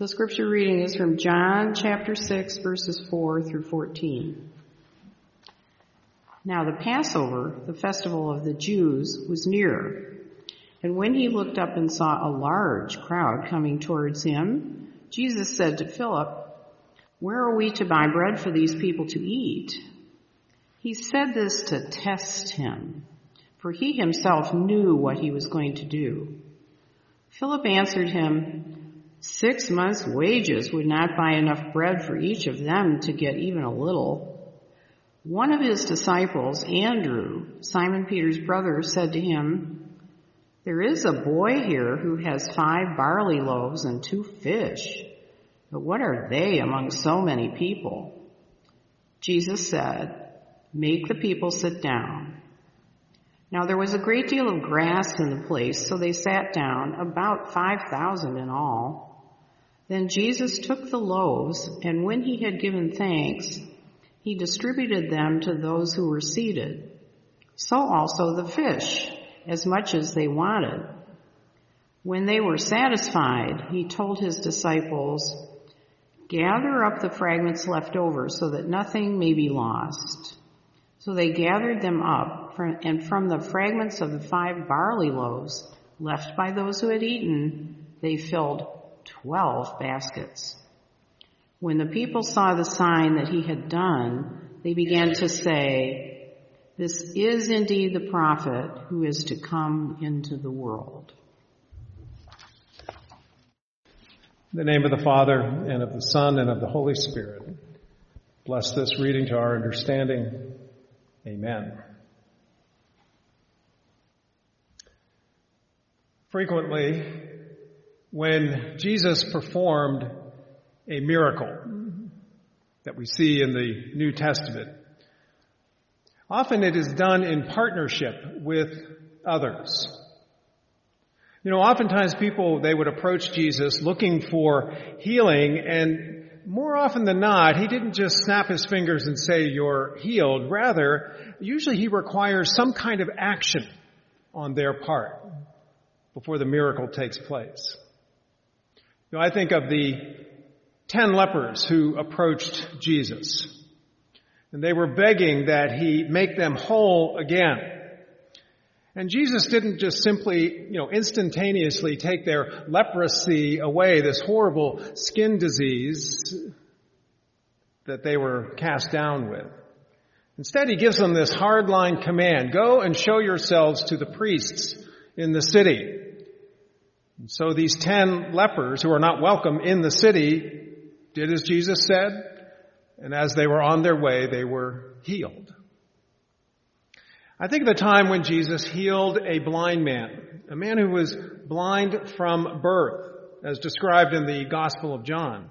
The scripture reading is from John chapter 6 verses 4 through 14. Now the Passover, the festival of the Jews, was near. And when he looked up and saw a large crowd coming towards him, Jesus said to Philip, Where are we to buy bread for these people to eat? He said this to test him, for he himself knew what he was going to do. Philip answered him, Six months' wages would not buy enough bread for each of them to get even a little. One of his disciples, Andrew, Simon Peter's brother, said to him, There is a boy here who has five barley loaves and two fish, but what are they among so many people? Jesus said, Make the people sit down. Now there was a great deal of grass in the place, so they sat down, about five thousand in all. Then Jesus took the loaves, and when he had given thanks, he distributed them to those who were seated. So also the fish, as much as they wanted. When they were satisfied, he told his disciples, Gather up the fragments left over so that nothing may be lost. So they gathered them up, and from the fragments of the five barley loaves left by those who had eaten, they filled twelve baskets. When the people saw the sign that he had done, they began to say, This is indeed the prophet who is to come into the world. In the name of the Father, and of the Son, and of the Holy Spirit. Bless this reading to our understanding. Amen. Frequently, when Jesus performed a miracle that we see in the New Testament. Often it is done in partnership with others. You know, oftentimes people, they would approach Jesus looking for healing and more often than not, he didn't just snap his fingers and say, you're healed. Rather, usually he requires some kind of action on their part before the miracle takes place. Know, I think of the ten lepers who approached Jesus. And they were begging that he make them whole again. And Jesus didn't just simply, you know, instantaneously take their leprosy away, this horrible skin disease that they were cast down with. Instead, he gives them this hardline command, go and show yourselves to the priests in the city. And so these ten lepers who are not welcome in the city did as Jesus said, and as they were on their way, they were healed. I think of the time when Jesus healed a blind man, a man who was blind from birth, as described in the Gospel of John.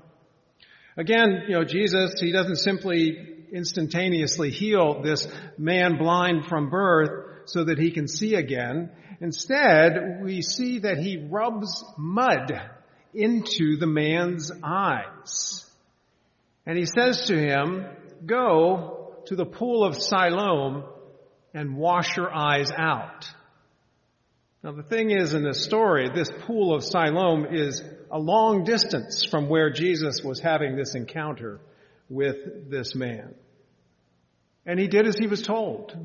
Again, you know, Jesus, he doesn't simply instantaneously heal this man blind from birth so that he can see again. Instead, we see that he rubs mud into the man's eyes. And he says to him, go to the pool of Siloam and wash your eyes out. Now the thing is in this story, this pool of Siloam is a long distance from where Jesus was having this encounter with this man. And he did as he was told.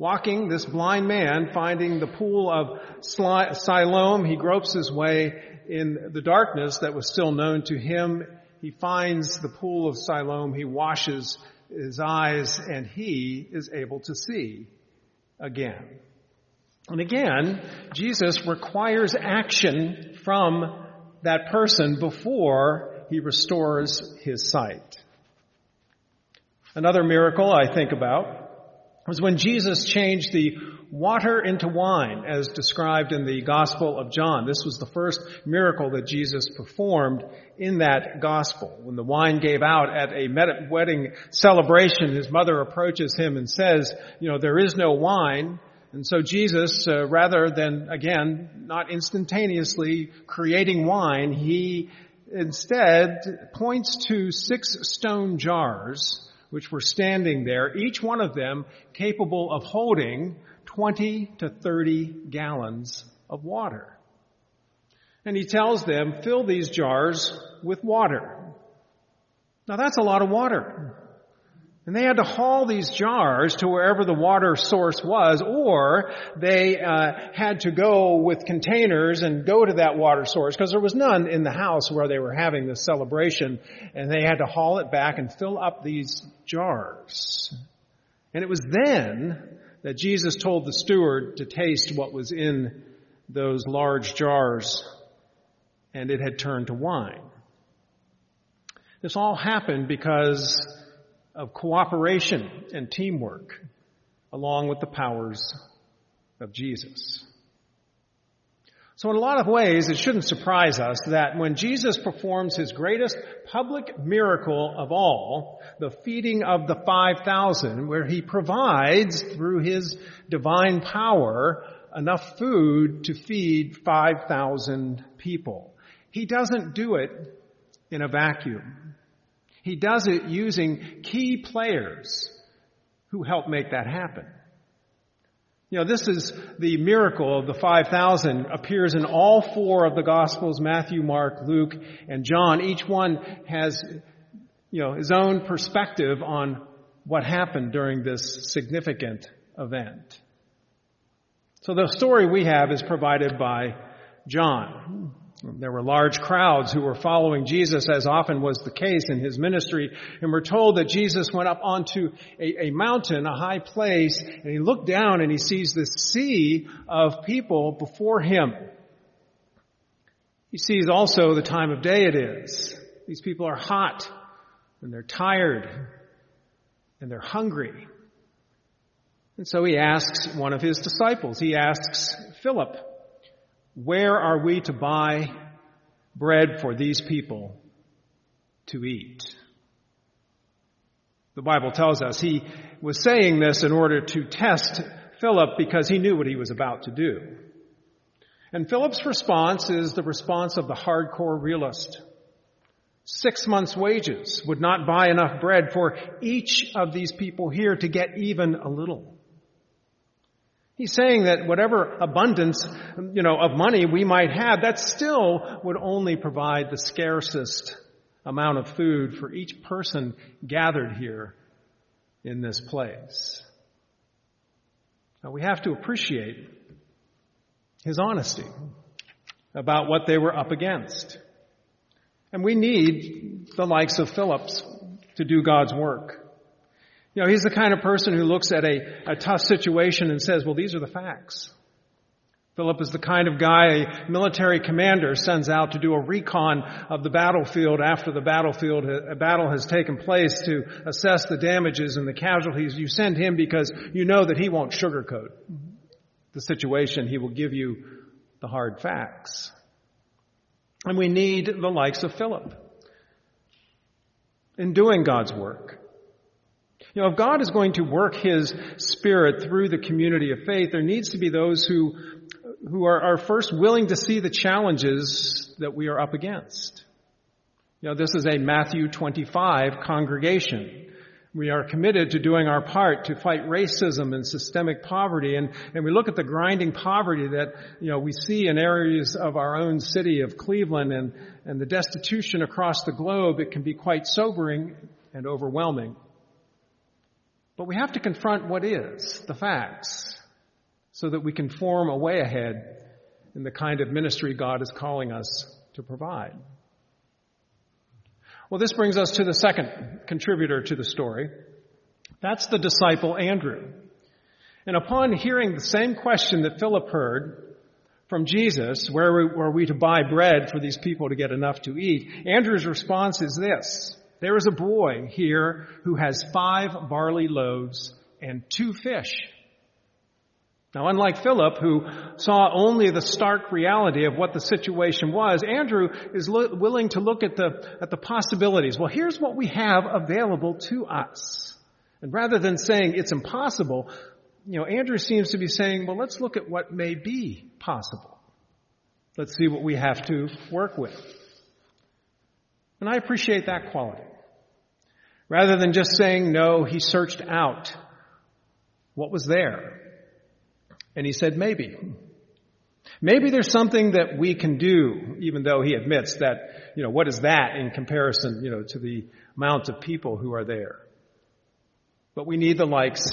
Walking, this blind man, finding the pool of Siloam, he gropes his way in the darkness that was still known to him. He finds the pool of Siloam, he washes his eyes, and he is able to see again. And again, Jesus requires action from that person before he restores his sight. Another miracle I think about was when Jesus changed the water into wine as described in the Gospel of John. This was the first miracle that Jesus performed in that Gospel. When the wine gave out at a wedding celebration, his mother approaches him and says, you know, there is no wine. And so Jesus, uh, rather than, again, not instantaneously creating wine, he instead points to six stone jars which were standing there, each one of them capable of holding 20 to 30 gallons of water. And he tells them, fill these jars with water. Now that's a lot of water. And they had to haul these jars to wherever the water source was, or they uh, had to go with containers and go to that water source because there was none in the house where they were having this celebration, and they had to haul it back and fill up these jars. And it was then that Jesus told the steward to taste what was in those large jars, and it had turned to wine. This all happened because of cooperation and teamwork along with the powers of Jesus. So in a lot of ways, it shouldn't surprise us that when Jesus performs his greatest public miracle of all, the feeding of the 5,000, where he provides through his divine power enough food to feed 5,000 people. He doesn't do it in a vacuum. He does it using key players who help make that happen. You know, this is the miracle of the 5,000 appears in all four of the Gospels, Matthew, Mark, Luke, and John. Each one has, you know, his own perspective on what happened during this significant event. So the story we have is provided by John. There were large crowds who were following Jesus as often was the case in his ministry. And we're told that Jesus went up onto a, a, mountain, a high place, and he looked down and he sees this sea of people before him. He sees also the time of day it is. These people are hot and they're tired and they're hungry. And so he asks one of his disciples, he asks Philip, where are we to buy bread for these people to eat? The Bible tells us he was saying this in order to test Philip because he knew what he was about to do. And Philip's response is the response of the hardcore realist. Six months wages would not buy enough bread for each of these people here to get even a little. He's saying that whatever abundance, you know, of money we might have, that still would only provide the scarcest amount of food for each person gathered here in this place. Now we have to appreciate his honesty about what they were up against. And we need the likes of Philips to do God's work. You know, he's the kind of person who looks at a, a tough situation and says, well, these are the facts. Philip is the kind of guy a military commander sends out to do a recon of the battlefield after the battlefield, a battle has taken place to assess the damages and the casualties. You send him because you know that he won't sugarcoat the situation. He will give you the hard facts. And we need the likes of Philip in doing God's work. You know, if God is going to work His Spirit through the community of faith, there needs to be those who, who are, are first willing to see the challenges that we are up against. You know, this is a Matthew 25 congregation. We are committed to doing our part to fight racism and systemic poverty. And, and we look at the grinding poverty that, you know, we see in areas of our own city of Cleveland and, and the destitution across the globe. It can be quite sobering and overwhelming. But we have to confront what is, the facts, so that we can form a way ahead in the kind of ministry God is calling us to provide. Well, this brings us to the second contributor to the story. That's the disciple Andrew. And upon hearing the same question that Philip heard from Jesus, where were we to buy bread for these people to get enough to eat? Andrew's response is this. There is a boy here who has five barley loaves and two fish. Now, unlike Philip, who saw only the stark reality of what the situation was, Andrew is lo- willing to look at the, at the possibilities. Well, here's what we have available to us. And rather than saying it's impossible, you know, Andrew seems to be saying, well, let's look at what may be possible. Let's see what we have to work with. And I appreciate that quality. Rather than just saying no, he searched out what was there. And he said maybe. Maybe there's something that we can do, even though he admits that, you know, what is that in comparison, you know, to the amount of people who are there? But we need the likes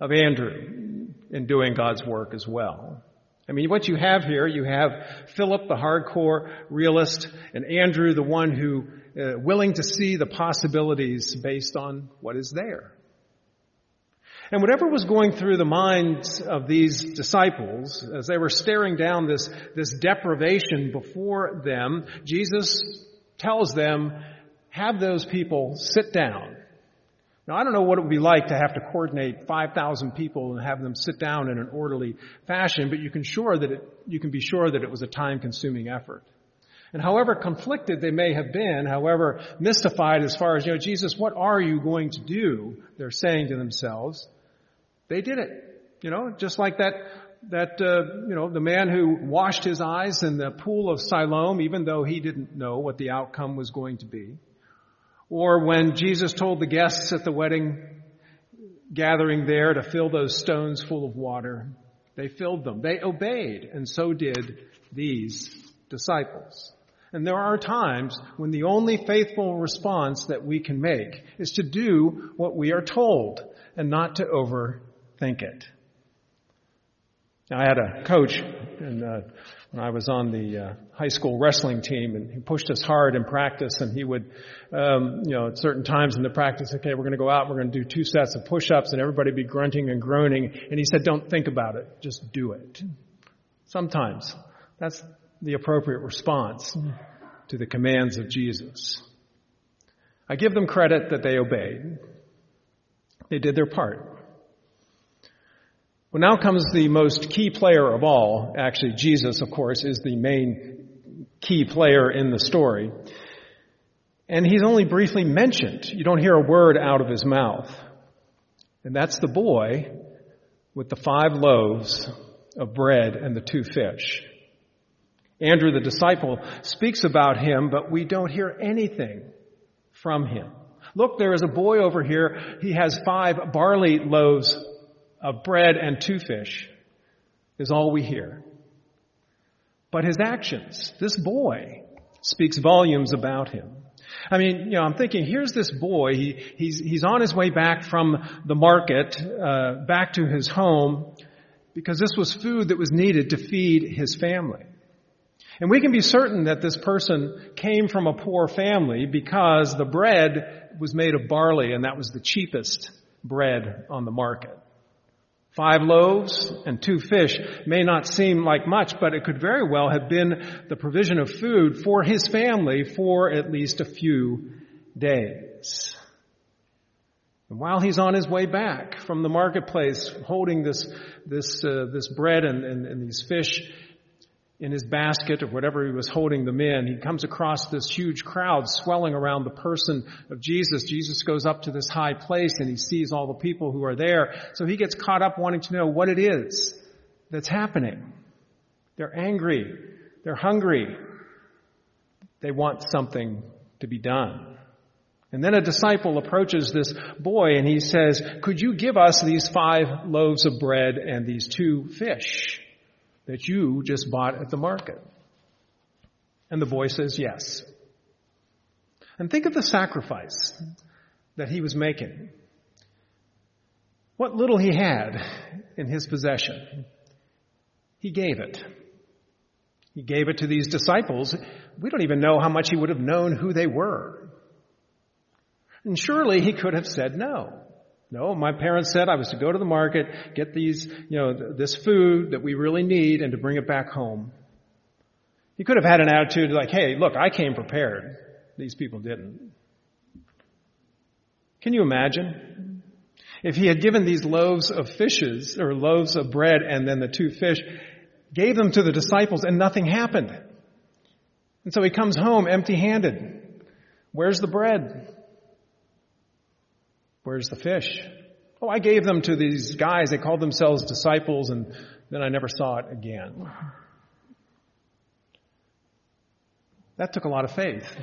of Andrew in doing God's work as well. I mean, what you have here, you have Philip, the hardcore realist, and Andrew, the one who, uh, willing to see the possibilities based on what is there. And whatever was going through the minds of these disciples as they were staring down this, this deprivation before them, Jesus tells them, have those people sit down. Now I don't know what it would be like to have to coordinate 5,000 people and have them sit down in an orderly fashion, but you can sure that it, you can be sure that it was a time consuming effort. And however conflicted they may have been, however mystified as far as, you know, Jesus, what are you going to do? They're saying to themselves. They did it. You know, just like that, that, uh, you know, the man who washed his eyes in the pool of Siloam, even though he didn't know what the outcome was going to be. Or when Jesus told the guests at the wedding gathering there to fill those stones full of water, they filled them. They obeyed, and so did these disciples. And there are times when the only faithful response that we can make is to do what we are told and not to overthink it. Now, I had a coach and, uh, when I was on the uh, high school wrestling team, and he pushed us hard in practice, and he would, um, you know, at certain times in the practice, okay, we're going to go out, we're going to do two sets of push-ups, and everybody be grunting and groaning, and he said, don't think about it, just do it. Sometimes that's the appropriate response to the commands of Jesus. I give them credit that they obeyed. They did their part. Well, now comes the most key player of all. Actually, Jesus, of course, is the main key player in the story. And he's only briefly mentioned. You don't hear a word out of his mouth. And that's the boy with the five loaves of bread and the two fish. Andrew, the disciple, speaks about him, but we don't hear anything from him. Look, there is a boy over here. He has five barley loaves of bread and two fish is all we hear. But his actions, this boy, speaks volumes about him. I mean, you know, I'm thinking, here's this boy. He, he's he's on his way back from the market, uh, back to his home, because this was food that was needed to feed his family. And we can be certain that this person came from a poor family because the bread was made of barley, and that was the cheapest bread on the market. Five loaves and two fish may not seem like much, but it could very well have been the provision of food for his family for at least a few days. And while he's on his way back from the marketplace, holding this this uh, this bread and, and, and these fish, in his basket or whatever he was holding them in, he comes across this huge crowd swelling around the person of Jesus. Jesus goes up to this high place and he sees all the people who are there. So he gets caught up wanting to know what it is that's happening. They're angry. They're hungry. They want something to be done. And then a disciple approaches this boy and he says, could you give us these five loaves of bread and these two fish? That you just bought at the market? And the boy says yes. And think of the sacrifice that he was making. What little he had in his possession, he gave it. He gave it to these disciples. We don't even know how much he would have known who they were. And surely he could have said no. No, my parents said I was to go to the market, get these, you know, this food that we really need and to bring it back home. He could have had an attitude like, hey, look, I came prepared. These people didn't. Can you imagine? If he had given these loaves of fishes, or loaves of bread and then the two fish, gave them to the disciples and nothing happened. And so he comes home empty handed. Where's the bread? Where's the fish? Oh, I gave them to these guys. They called themselves disciples and then I never saw it again. That took a lot of faith,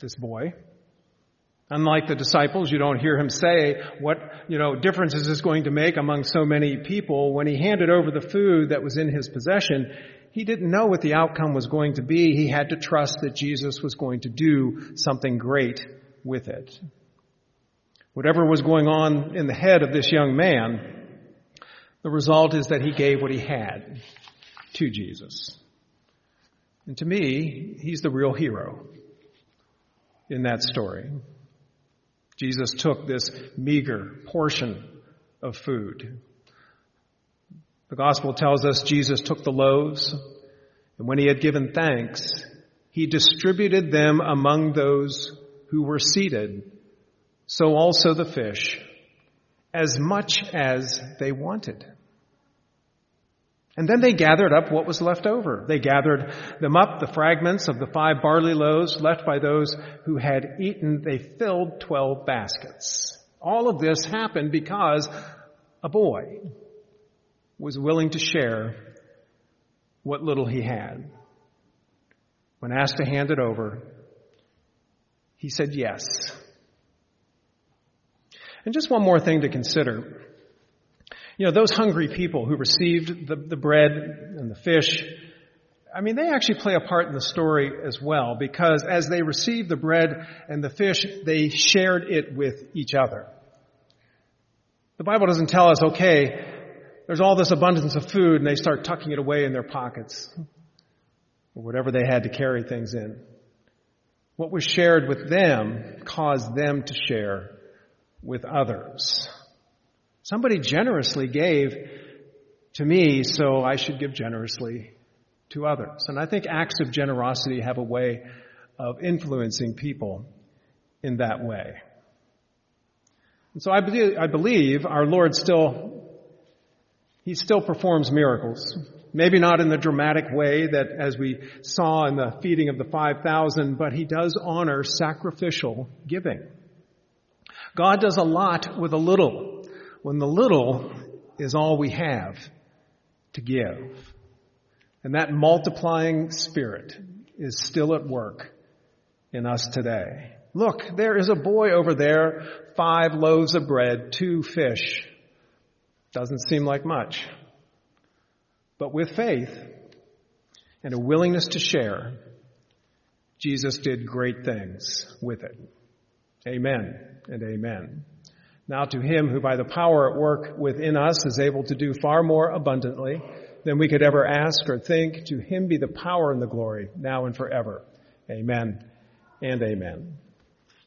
this boy. Unlike the disciples, you don't hear him say, what, you know, difference is this going to make among so many people? When he handed over the food that was in his possession, he didn't know what the outcome was going to be. He had to trust that Jesus was going to do something great with it. Whatever was going on in the head of this young man, the result is that he gave what he had to Jesus. And to me, he's the real hero in that story. Jesus took this meager portion of food. The gospel tells us Jesus took the loaves, and when he had given thanks, he distributed them among those who were seated, so also the fish, as much as they wanted. And then they gathered up what was left over. They gathered them up, the fragments of the five barley loaves left by those who had eaten. They filled 12 baskets. All of this happened because a boy was willing to share what little he had. When asked to hand it over, he said yes. And just one more thing to consider. You know, those hungry people who received the, the bread and the fish, I mean, they actually play a part in the story as well because as they received the bread and the fish, they shared it with each other. The Bible doesn't tell us, okay, there's all this abundance of food and they start tucking it away in their pockets or whatever they had to carry things in. What was shared with them caused them to share with others. Somebody generously gave to me, so I should give generously to others. And I think acts of generosity have a way of influencing people in that way. And so I believe, I believe our Lord still, He still performs miracles. Maybe not in the dramatic way that as we saw in the feeding of the 5,000, but He does honor sacrificial giving. God does a lot with a little when the little is all we have to give. And that multiplying spirit is still at work in us today. Look, there is a boy over there, five loaves of bread, two fish. Doesn't seem like much. But with faith and a willingness to share, Jesus did great things with it. Amen and amen. Now to him who by the power at work within us is able to do far more abundantly than we could ever ask or think, to him be the power and the glory now and forever. Amen and amen.